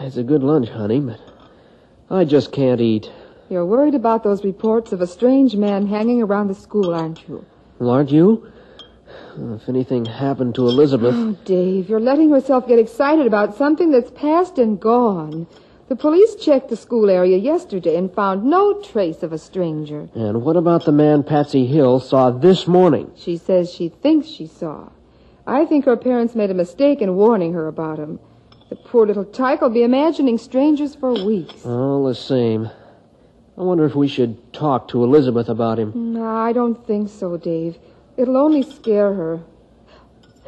It's a good lunch, honey, but I just can't eat. You're worried about those reports of a strange man hanging around the school, aren't you? Well, aren't you? If anything happened to Elizabeth. Oh, Dave, you're letting yourself get excited about something that's past and gone. The police checked the school area yesterday and found no trace of a stranger. And what about the man Patsy Hill saw this morning? She says she thinks she saw. I think her parents made a mistake in warning her about him. The poor little tyke will be imagining strangers for weeks. All the same. I wonder if we should talk to Elizabeth about him. No, I don't think so, Dave. It'll only scare her.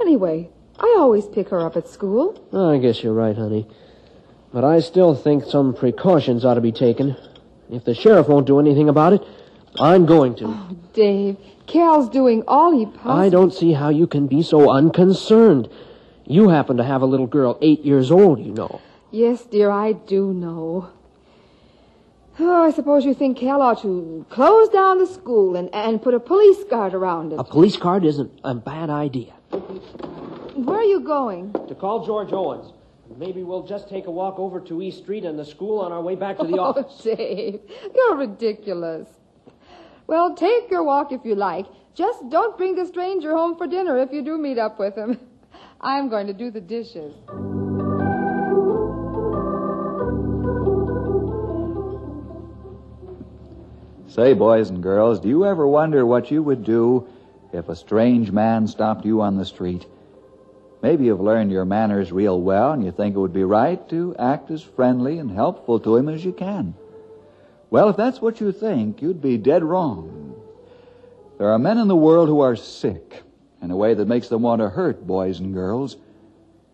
Anyway, I always pick her up at school. I guess you're right, honey. But I still think some precautions ought to be taken. If the sheriff won't do anything about it, I'm going to. Oh, Dave, Cal's doing all he possibly... I don't see how you can be so unconcerned. You happen to have a little girl eight years old, you know. Yes, dear, I do know. Oh, I suppose you think Cal ought to close down the school and, and put a police guard around it. A police guard isn't a bad idea. Where are you going? To call George Owens. Maybe we'll just take a walk over to East Street and the school on our way back to the oh, office. Oh, Dave, you're ridiculous. Well, take your walk if you like. Just don't bring the stranger home for dinner if you do meet up with him. I'm going to do the dishes. Say, boys and girls, do you ever wonder what you would do if a strange man stopped you on the street? Maybe you've learned your manners real well and you think it would be right to act as friendly and helpful to him as you can. Well, if that's what you think, you'd be dead wrong. There are men in the world who are sick in a way that makes them want to hurt boys and girls.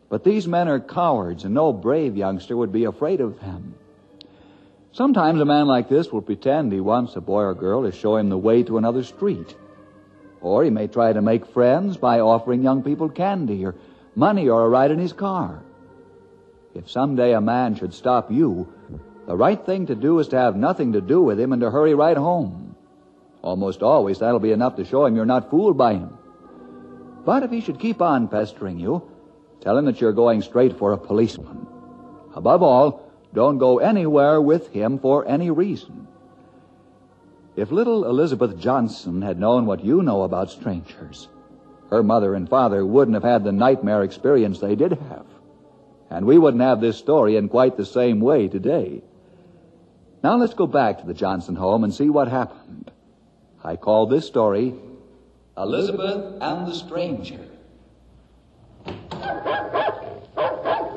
But these men are cowards, and no brave youngster would be afraid of them. Sometimes a man like this will pretend he wants a boy or girl to show him the way to another street. Or he may try to make friends by offering young people candy or money or a ride in his car. If someday a man should stop you, the right thing to do is to have nothing to do with him and to hurry right home. Almost always that'll be enough to show him you're not fooled by him. But if he should keep on pestering you, tell him that you're going straight for a policeman. Above all, don't go anywhere with him for any reason. If little Elizabeth Johnson had known what you know about strangers, her mother and father wouldn't have had the nightmare experience they did have. And we wouldn't have this story in quite the same way today. Now let's go back to the Johnson home and see what happened. I call this story Elizabeth and the Stranger.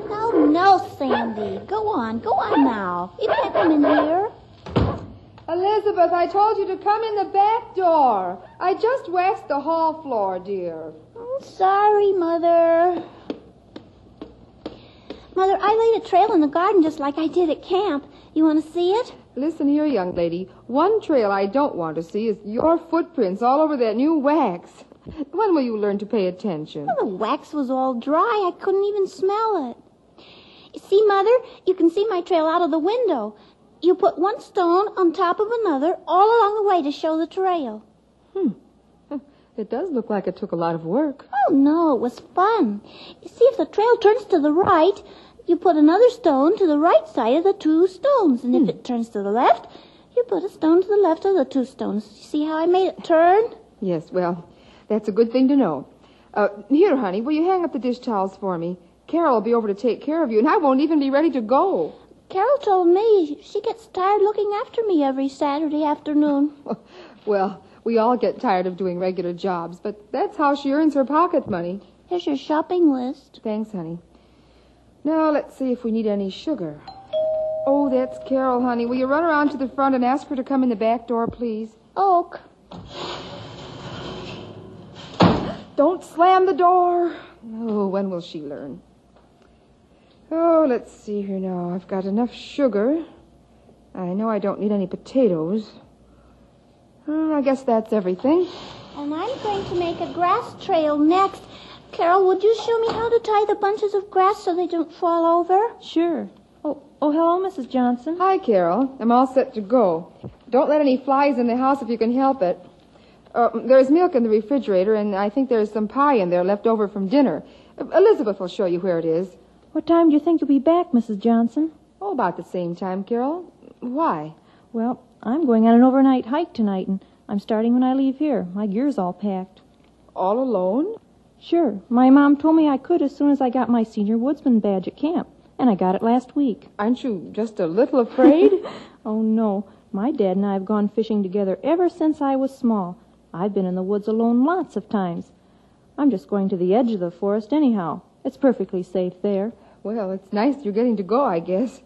No, no, Sandy. Go on, go on now. You can't come in here. Elizabeth, I told you to come in the back door. I just waxed the hall floor, dear. Oh, sorry, Mother. Mother, I laid a trail in the garden just like I did at camp. You want to see it? Listen here, young lady. One trail I don't want to see is your footprints all over that new wax. When will you learn to pay attention? Well, the wax was all dry. I couldn't even smell it. See, Mother, you can see my trail out of the window. You put one stone on top of another all along the way to show the trail. Hmm. It does look like it took a lot of work. Oh, no, it was fun. You see, if the trail turns to the right, you put another stone to the right side of the two stones. And if it turns to the left, you put a stone to the left of the two stones. You see how I made it turn? Yes, well, that's a good thing to know. Uh, here, honey, will you hang up the dish towels for me? Carol will be over to take care of you, and I won't even be ready to go. Carol told me she gets tired looking after me every Saturday afternoon. Well, we all get tired of doing regular jobs, but that's how she earns her pocket money. Here's your shopping list. Thanks, honey. Now, let's see if we need any sugar. Oh, that's Carol, honey. Will you run around to the front and ask her to come in the back door, please? Oak. Don't slam the door. Oh, when will she learn? Oh, let's see here now. I've got enough sugar. I know I don't need any potatoes. Oh, I guess that's everything. And I'm going to make a grass trail next. Carol, would you show me how to tie the bunches of grass so they don't fall over? Sure. Oh, oh, hello, Mrs. Johnson. Hi, Carol. I'm all set to go. Don't let any flies in the house if you can help it. Uh, there's milk in the refrigerator, and I think there's some pie in there left over from dinner. Uh, Elizabeth will show you where it is. What time do you think you'll be back, Mrs. Johnson? Oh, about the same time, Carol. Why? Well, I'm going on an overnight hike tonight, and I'm starting when I leave here. My gear's all packed. All alone? Sure. My mom told me I could as soon as I got my senior woodsman badge at camp, and I got it last week. Aren't you just a little afraid? Oh, no. My dad and I have gone fishing together ever since I was small. I've been in the woods alone lots of times. I'm just going to the edge of the forest anyhow. It's perfectly safe there. well, it's nice you're getting to go, I guess.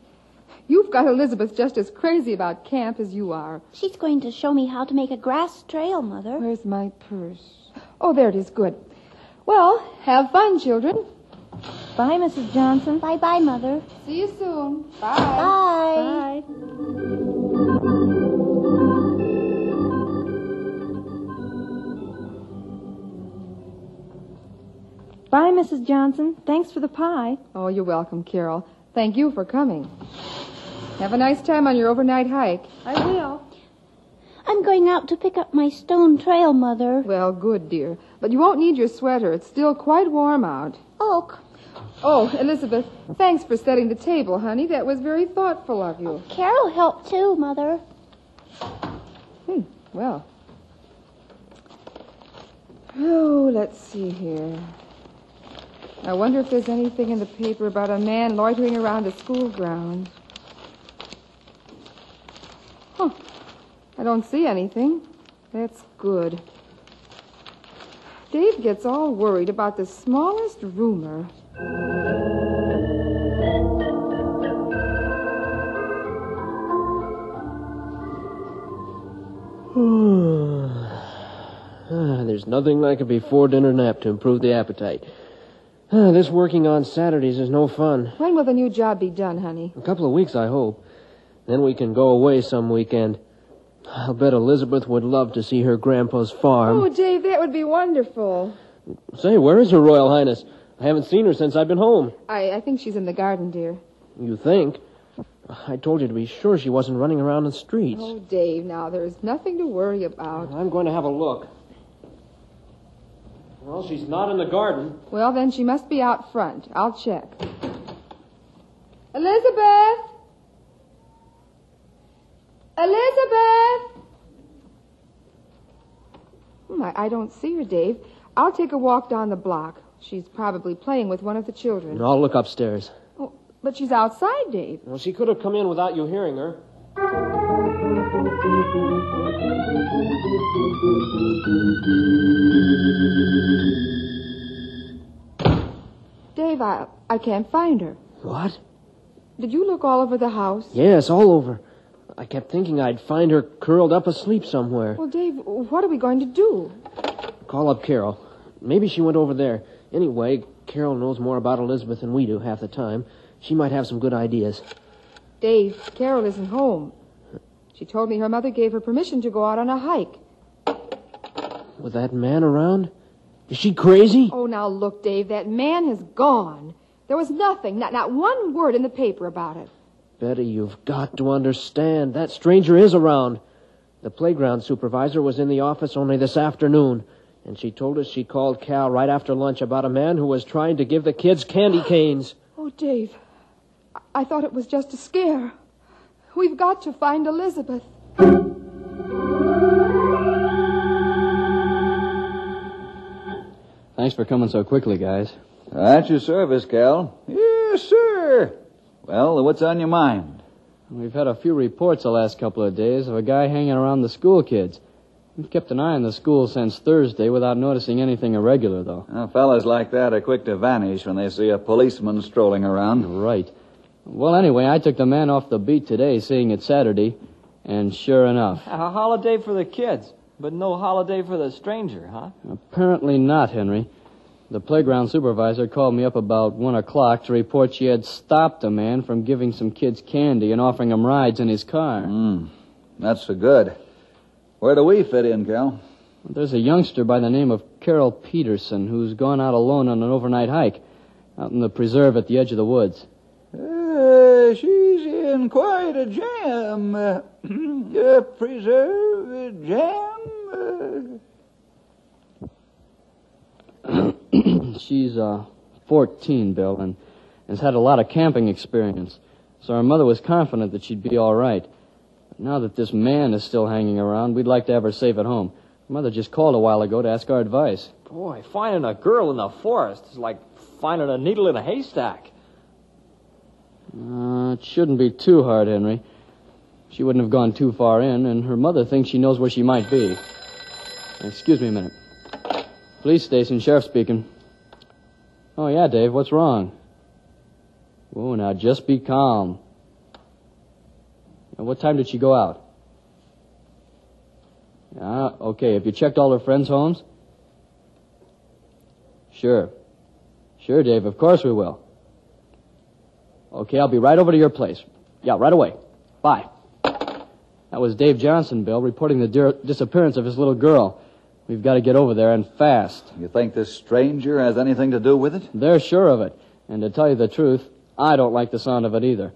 You've got Elizabeth just as crazy about camp as you are. She's going to show me how to make a grass trail, Mother. Where's my purse? Oh, there it is. Good. Well, have fun, children. Bye, Mrs. Johnson. Bye bye, Mother. See you soon. Bye. Bye. Bye, Bye, Mrs. Johnson. Thanks for the pie. Oh, you're welcome, Carol. Thank you for coming. Have a nice time on your overnight hike. I will. I'm going out to pick up my stone trail, Mother. Well, good, dear. But you won't need your sweater. It's still quite warm out. Oak. Oh, Elizabeth, thanks for setting the table, honey. That was very thoughtful of you. Carol helped too, Mother. Hmm, well. Oh, let's see here. I wonder if there's anything in the paper about a man loitering around a school ground. Huh. I don't see anything. That's good. Dave gets all worried about the smallest rumor. Ah, there's nothing like a before dinner nap to improve the appetite. Ah, this working on Saturdays is no fun. When will the new job be done, honey? A couple of weeks, I hope. Then we can go away some weekend. I'll bet Elizabeth would love to see her grandpa's farm. Oh, Dave, that would be wonderful. Say, where is her Royal Highness? I haven't seen her since I've been home. I, I think she's in the garden, dear. You think? I told you to be sure she wasn't running around the streets. Oh, Dave, now there's nothing to worry about. I'm going to have a look. Well, she's not in the garden. Well, then she must be out front. I'll check. Elizabeth! Elizabeth! Hmm, I, I don't see her, Dave. I'll take a walk down the block. She's probably playing with one of the children. I'll look upstairs. Oh, but she's outside, Dave. Well, she could have come in without you hearing her. Dave, I, I can't find her. What? Did you look all over the house? Yes, all over. I kept thinking I'd find her curled up asleep somewhere. Well, Dave, what are we going to do? Call up Carol. Maybe she went over there. Anyway, Carol knows more about Elizabeth than we do half the time. She might have some good ideas. Dave, Carol isn't home. She told me her mother gave her permission to go out on a hike. With that man around? Is she crazy? Oh, now look, Dave, that man has gone. There was nothing, not, not one word in the paper about it. Betty, you've got to understand. That stranger is around. The playground supervisor was in the office only this afternoon, and she told us she called Cal right after lunch about a man who was trying to give the kids candy canes. Oh, Dave, I, I thought it was just a scare. We've got to find Elizabeth. Thanks for coming so quickly, guys. At your service, Cal. Yes, sir. Well, what's on your mind? We've had a few reports the last couple of days of a guy hanging around the school kids. We've kept an eye on the school since Thursday without noticing anything irregular, though. Well, fellas like that are quick to vanish when they see a policeman strolling around. Right. Well, anyway, I took the man off the beat today, seeing it's Saturday, and sure enough. A holiday for the kids, but no holiday for the stranger, huh? Apparently not, Henry. The playground supervisor called me up about one o'clock to report she had stopped a man from giving some kids candy and offering them rides in his car. Hmm. That's for good. Where do we fit in, Cal? There's a youngster by the name of Carol Peterson who's gone out alone on an overnight hike out in the preserve at the edge of the woods. Uh, she's in quite a jam. Uh, preserve jam. Uh, She's uh, 14, Bill, and has had a lot of camping experience. So her mother was confident that she'd be all right. But now that this man is still hanging around, we'd like to have her safe at home. Her mother just called a while ago to ask our advice. Boy, finding a girl in the forest is like finding a needle in a haystack. Uh, it shouldn't be too hard, Henry. She wouldn't have gone too far in, and her mother thinks she knows where she might be. Excuse me a minute. Police station, sheriff speaking. Oh, yeah, Dave, what's wrong? Oh, now just be calm. What time did she go out? Ah, okay. Have you checked all her friends' homes? Sure. Sure, Dave. Of course we will. Okay, I'll be right over to your place. Yeah, right away. Bye. That was Dave Johnson, Bill, reporting the disappearance of his little girl. We've got to get over there and fast. you think this stranger has anything to do with it? They're sure of it. And to tell you the truth, I don't like the sound of it either.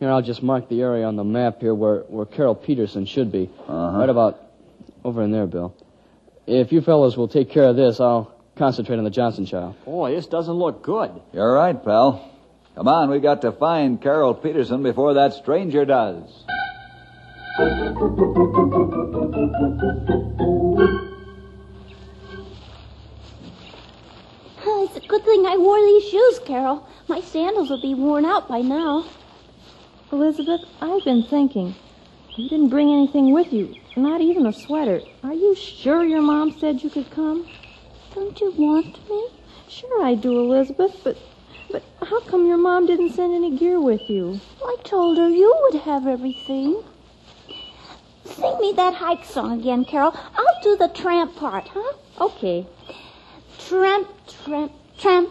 Here, I'll just mark the area on the map here where, where Carol Peterson should be. Uh-huh. Right about over in there, Bill. If you fellows will take care of this, I'll concentrate on the Johnson child. Boy, this doesn't look good. You're right, pal. Come on, we got to find Carol Peterson before that stranger does. Oh, it's a good thing I wore these shoes, Carol. My sandals will be worn out by now. Elizabeth, I've been thinking. You didn't bring anything with you, not even a sweater. Are you sure your mom said you could come? Don't you want me? Sure I do, Elizabeth, but but how come your mom didn't send any gear with you? I told her you would have everything. Sing me that hike song again, Carol. I'll do the tramp part, huh? Okay. Tramp, tramp, tramp,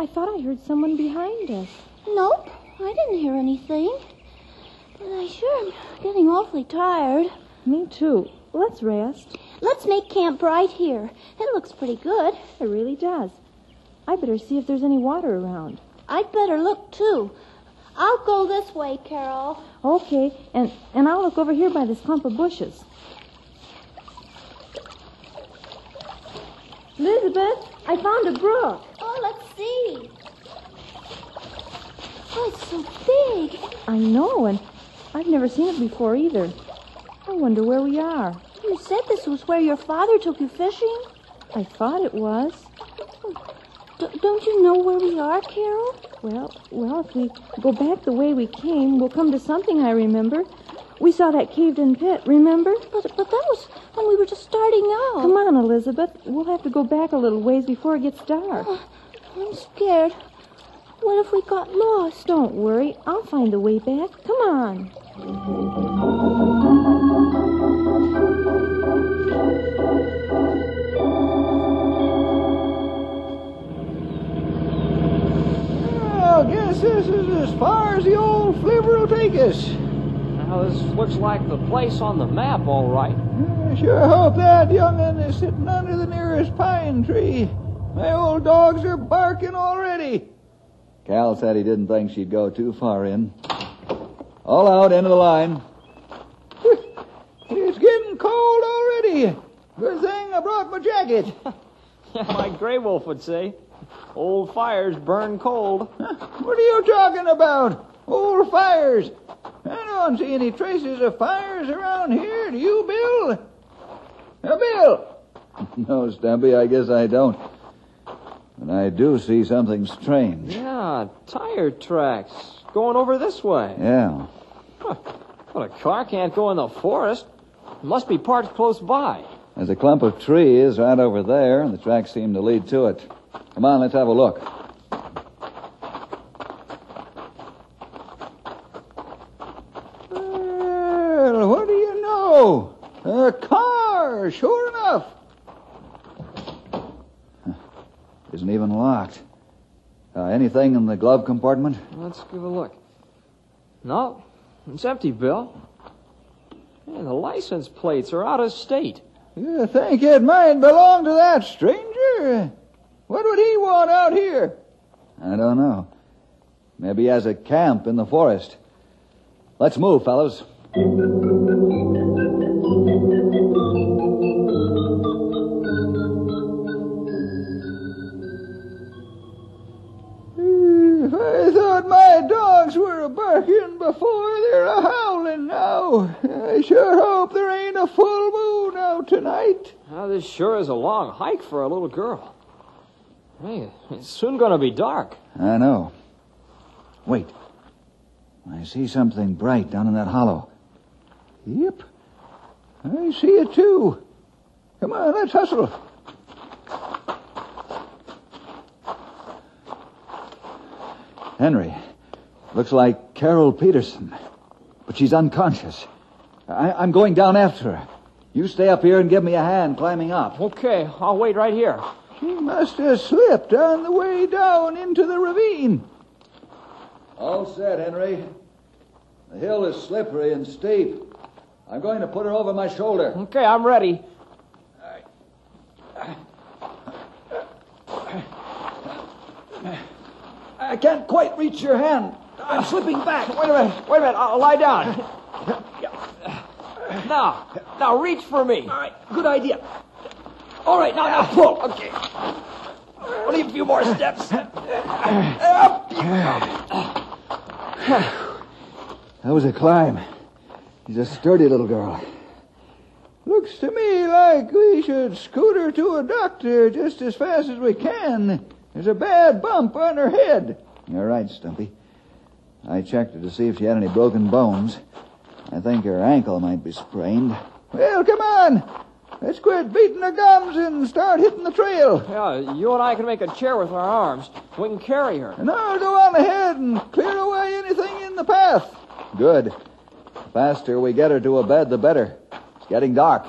I, thought I heard someone behind us. Nope, I didn't hear anything. But I sure am getting awfully tired. Me too. Let's rest. Let's make camp right here. It looks pretty good. It really does. I better see if there's any water around. I'd better look too. I'll go this way, Carol. Okay, and, and I'll look over here by this clump of bushes. Elizabeth, I found a brook. Oh, let's see. Oh, it's so big. I know, and I've never seen it before either. I wonder where we are. You said this was where your father took you fishing. I thought it was. D- don't you know where we are, Carol? Well, well, if we go back the way we came, we'll come to something I remember. We saw that caved-in pit, remember? But, but that was when we were just starting out. Come on, Elizabeth. We'll have to go back a little ways before it gets dark. Oh, I'm scared. What if we got lost? Don't worry. I'll find the way back. Come on. Well, guess this is as far as the old flivver will take us. Now, this looks like the place on the map, all right. I sure hope that young'un is sitting under the nearest pine tree. My old dogs are barking already. Cal said he didn't think she'd go too far in. All out, end of the line. It's getting cold already. Good thing I brought my jacket. Yeah, my gray wolf would say. Old fires burn cold. What are you talking about? Old fires. I don't see any traces of fires around here. Do you, Bill? Uh, Bill? No, Stumpy, I guess I don't. But I do see something strange. Yeah, tire tracks going over this way. Yeah. But a car can't go in the forest. It must be parked close by. There's a clump of trees right over there, and the tracks seem to lead to it. Come on, let's have a look. Well, what do you know? A car, sure enough. Huh. Isn't even locked. Uh, anything in the glove compartment? Let's give a look. No, it's empty, Bill. Yeah, the license plates are out of state. You think it might belong to that stranger? What would he want out here? I don't know. Maybe he has a camp in the forest. Let's move, fellows. Howling. I sure hope there ain't a full moon out tonight. Now, this sure is a long hike for a little girl. Hey, it's soon going to be dark. I know. Wait. I see something bright down in that hollow. Yep. I see it too. Come on, let's hustle. Henry, looks like Carol Peterson, but she's unconscious. I, I'm going down after her. You stay up here and give me a hand climbing up. Okay, I'll wait right here. She must have slipped on the way down into the ravine. All set, Henry. The hill is slippery and steep. I'm going to put her over my shoulder. Okay, I'm ready. I can't quite reach your hand. I'm slipping back. Wait a minute, wait a minute, I'll lie down. Now, now reach for me. All right, good idea. All right, now, now pull. Okay. Only a few more steps. Up. That was a climb. She's a sturdy little girl. Looks to me like we should scoot her to a doctor just as fast as we can. There's a bad bump on her head. You're right, Stumpy. I checked her to see if she had any broken bones. I think her ankle might be sprained. Well, come on. Let's quit beating our gums and start hitting the trail. Yeah, you and I can make a chair with our arms. We can carry her. Now go on ahead and clear away anything in the path. Good. The faster we get her to a bed, the better. It's getting dark.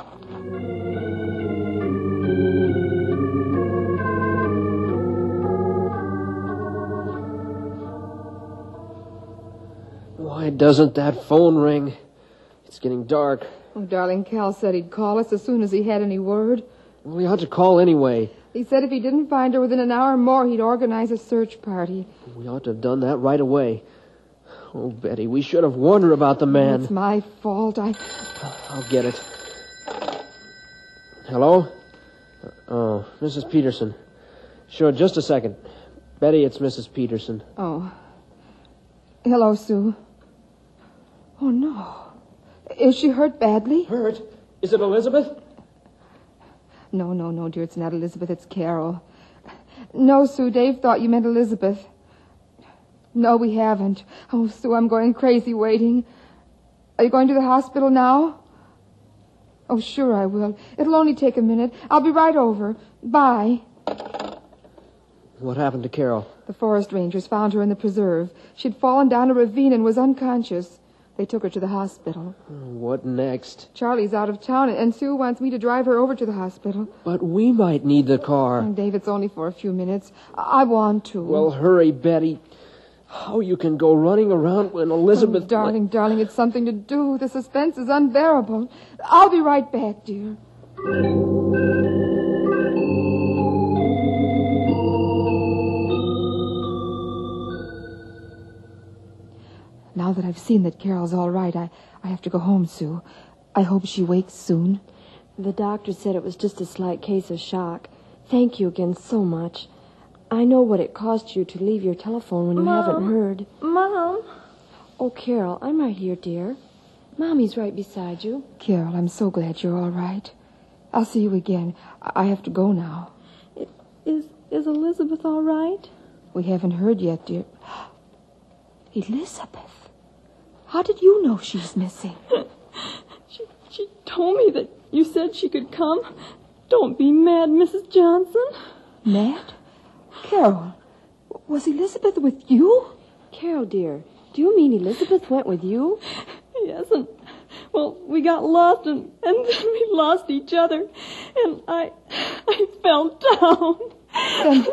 Why doesn't that phone ring? It's getting dark. Oh, darling, Cal said he'd call us as soon as he had any word. We ought to call anyway. He said if he didn't find her within an hour more, he'd organize a search party. We ought to have done that right away. Oh, Betty, we should have warned her about the man. It's my fault. I. I'll get it. Hello? Uh, uh, oh, Mrs. Peterson. Sure, just a second. Betty, it's Mrs. Peterson. Oh. Hello, Sue. Oh, no. Is she hurt badly? Hurt? Is it Elizabeth? No, no, no, dear. It's not Elizabeth. It's Carol. No, Sue. Dave thought you meant Elizabeth. No, we haven't. Oh, Sue, I'm going crazy waiting. Are you going to the hospital now? Oh, sure I will. It'll only take a minute. I'll be right over. Bye. What happened to Carol? The forest rangers found her in the preserve. She'd fallen down a ravine and was unconscious. They took her to the hospital. What next? Charlie's out of town, and Sue wants me to drive her over to the hospital. But we might need the car. Dave, it's only for a few minutes. I want to. Well, hurry, Betty. How you can go running around when oh, Elizabeth... Oh, darling, darling, it's something to do. The suspense is unbearable. I'll be right back, dear. Now that I've seen that Carol's all right, I, I have to go home, Sue. I hope she wakes soon. The doctor said it was just a slight case of shock. Thank you again so much. I know what it cost you to leave your telephone when you haven't heard. Mom. Oh, Carol, I'm right here, dear. Mommy's right beside you. Carol, I'm so glad you're all right. I'll see you again. I I have to go now. Is is Elizabeth all right? We haven't heard yet, dear. Elizabeth. How did you know she's missing? She she told me that you said she could come. Don't be mad, Mrs. Johnson. Mad? Carol, was Elizabeth with you? Carol, dear, do you mean Elizabeth went with you? Yes, and well, we got lost and and then we lost each other, and I I fell down. Then,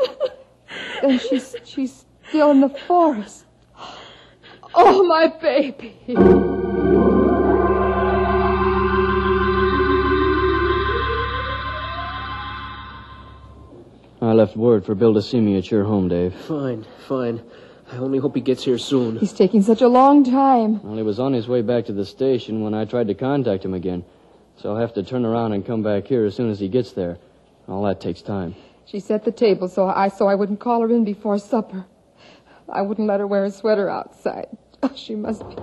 then she's she's still in the forest. Oh, my baby. I left word for Bill to see me at your home, Dave. Fine, fine. I only hope he gets here soon. He's taking such a long time. Well, he was on his way back to the station when I tried to contact him again. So I'll have to turn around and come back here as soon as he gets there. All that takes time. She set the table so I so I wouldn't call her in before supper. I wouldn't let her wear a sweater outside. Oh, she must be.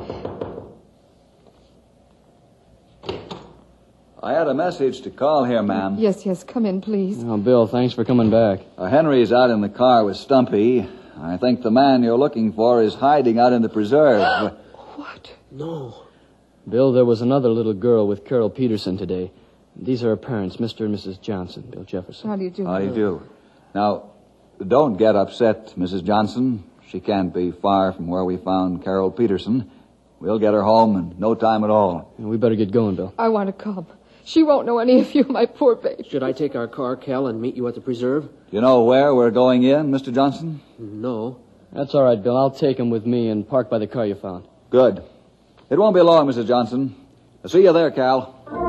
I had a message to call here, ma'am. Yes, yes. Come in, please. Oh, Bill, thanks for coming back. Uh, Henry's out in the car with Stumpy. I think the man you're looking for is hiding out in the preserve. What? No. Bill, there was another little girl with Carol Peterson today. These are her parents, Mr. and Mrs. Johnson, Bill Jefferson. How do you do? How do you do? Now, don't get upset, Mrs. Johnson. She can't be far from where we found Carol Peterson. We'll get her home in no time at all. We better get going, Bill. I want to come. She won't know any of you, my poor baby. Should I take our car, Cal, and meet you at the preserve? You know where we're going in, Mr. Johnson? No. That's all right, Bill. I'll take him with me and park by the car you found. Good. It won't be long, Mrs. Johnson. I'll see you there, Cal.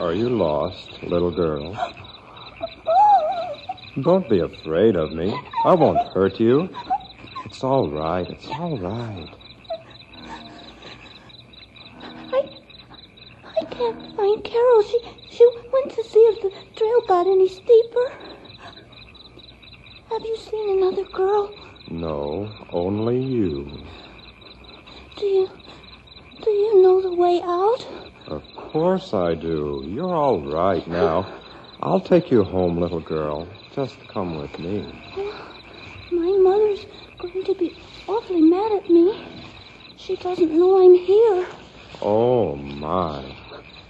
Are you lost, little girl? Don't be afraid of me. I won't hurt you. It's all right. It's all right. I, I can't find Carol. She, she went to see if the trail got any steeper. Have you seen another girl? No, only you. Do you, do you know the way out? Of course I do. You're all right now. I'll take you home, little girl. Just come with me. Oh, my mother's going to be awfully mad at me. She doesn't know I'm here. Oh, my.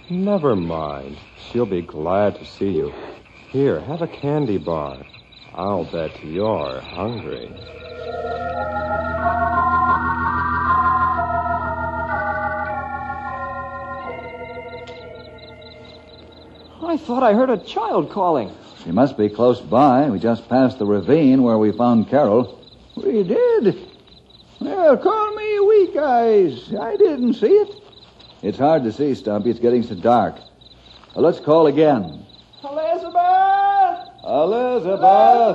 Never mind. She'll be glad to see you. Here, have a candy bar. I'll bet you're hungry. Thought I heard a child calling. She must be close by. We just passed the ravine where we found Carol. We did? Well, call me weak eyes. I didn't see it. It's hard to see, Stumpy. It's getting so dark. Well, let's call again. Elizabeth! Elizabeth!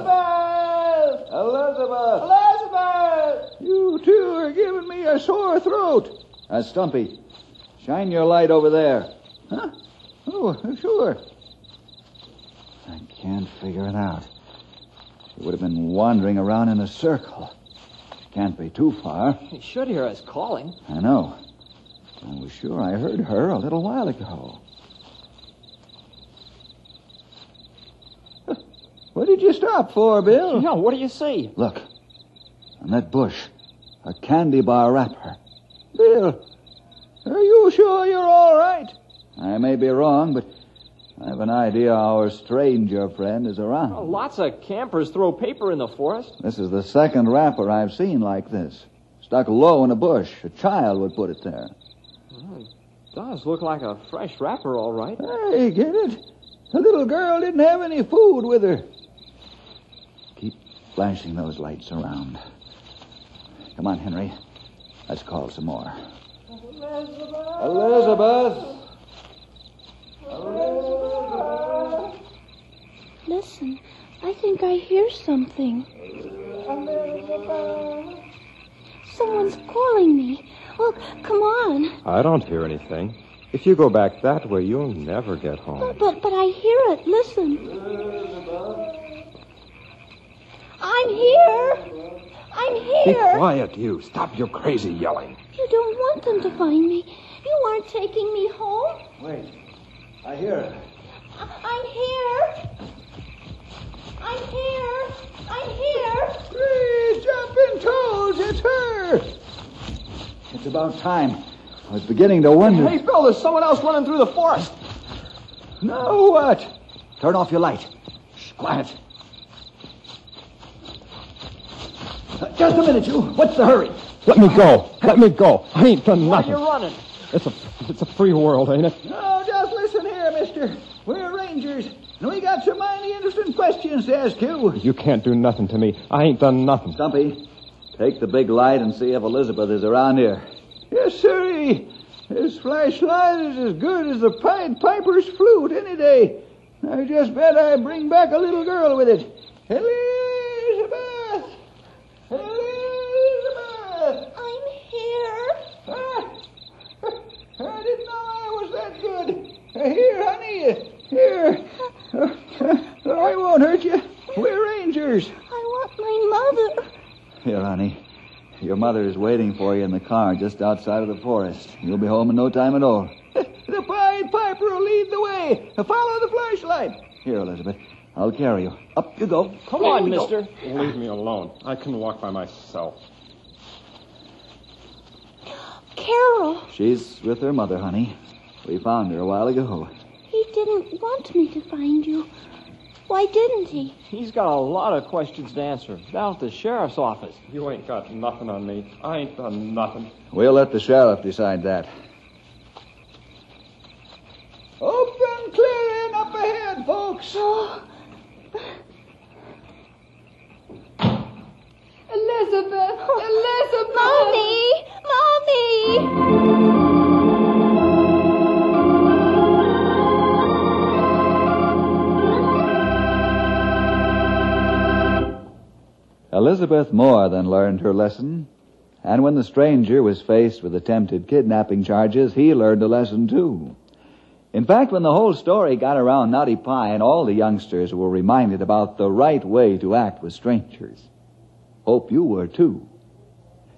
Elizabeth! Elizabeth! Elizabeth! You two are giving me a sore throat. Uh, Stumpy, shine your light over there. Huh? Oh, sure. Can't figure it out. She would have been wandering around in a circle. Can't be too far. You should hear us calling. I know. I was sure I heard her a little while ago. What did you stop for, Bill? No, what do you see? Look, on that bush, a candy bar wrapper. Bill, are you sure you're all right? I may be wrong, but I have an idea our stranger friend is around. Oh, lots of campers throw paper in the forest. This is the second wrapper I've seen like this. stuck low in a bush. A child would put it there. Does look like a fresh wrapper, all right. Hey, get it? The little girl didn't have any food with her. Keep flashing those lights around. Come on, Henry. Let's call some more. Elizabeth! Listen, I think I hear something. Someone's calling me. Oh, come on. I don't hear anything. If you go back that way, you'll never get home. But but I hear it. Listen. I'm here. I'm here. Be quiet, you. Stop your crazy yelling. You don't want them to find me. You aren't taking me home. Wait. I hear it. I- I'm here. I'm here. I'm here. Three jumping toads! It's her! It's about time. I was beginning to wonder. Hey, Bill, there's someone else running through the forest. Now what? Turn off your light. Shh, quiet. Uh, Just a minute, you. What's the hurry? Let me go. Let me go. I ain't done Why are nothing. you running? It's a, it's a free world, ain't it? No, just listen here, mister. We're rangers, and we got some mighty interesting questions to ask you. You can't do nothing to me. I ain't done nothing. Stumpy, take the big light and see if Elizabeth is around here. Yes, sirree. This flashlight is as good as the Pied Piper's flute any day. I just bet I bring back a little girl with it. Elizabeth! Elizabeth! I'm here. Ah, I didn't know I was that good. Here, honey. Here. Uh, I won't hurt you. We're rangers. I want my mother. Here, honey. Your mother is waiting for you in the car just outside of the forest. You'll be home in no time at all. The Pied Piper will lead the way. Follow the flashlight. Here, Elizabeth. I'll carry you. Up you go. Come on, mister. Leave me alone. I can walk by myself. Carol, She's with her mother, honey. We found her a while ago. He didn't want me to find you. Why didn't he? He's got a lot of questions to answer down at the sheriff's office. You ain't got nothing on me. I ain't done nothing. We'll let the sheriff decide that. Open clearing up ahead, folks. Oh, Elizabeth! Oh. Elizabeth! Mommy! Mommy! Elizabeth more than learned her lesson. And when the stranger was faced with attempted kidnapping charges, he learned a lesson too. In fact, when the whole story got around Knotty and all the youngsters were reminded about the right way to act with strangers. Hope you were too.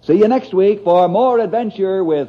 See you next week for more adventure with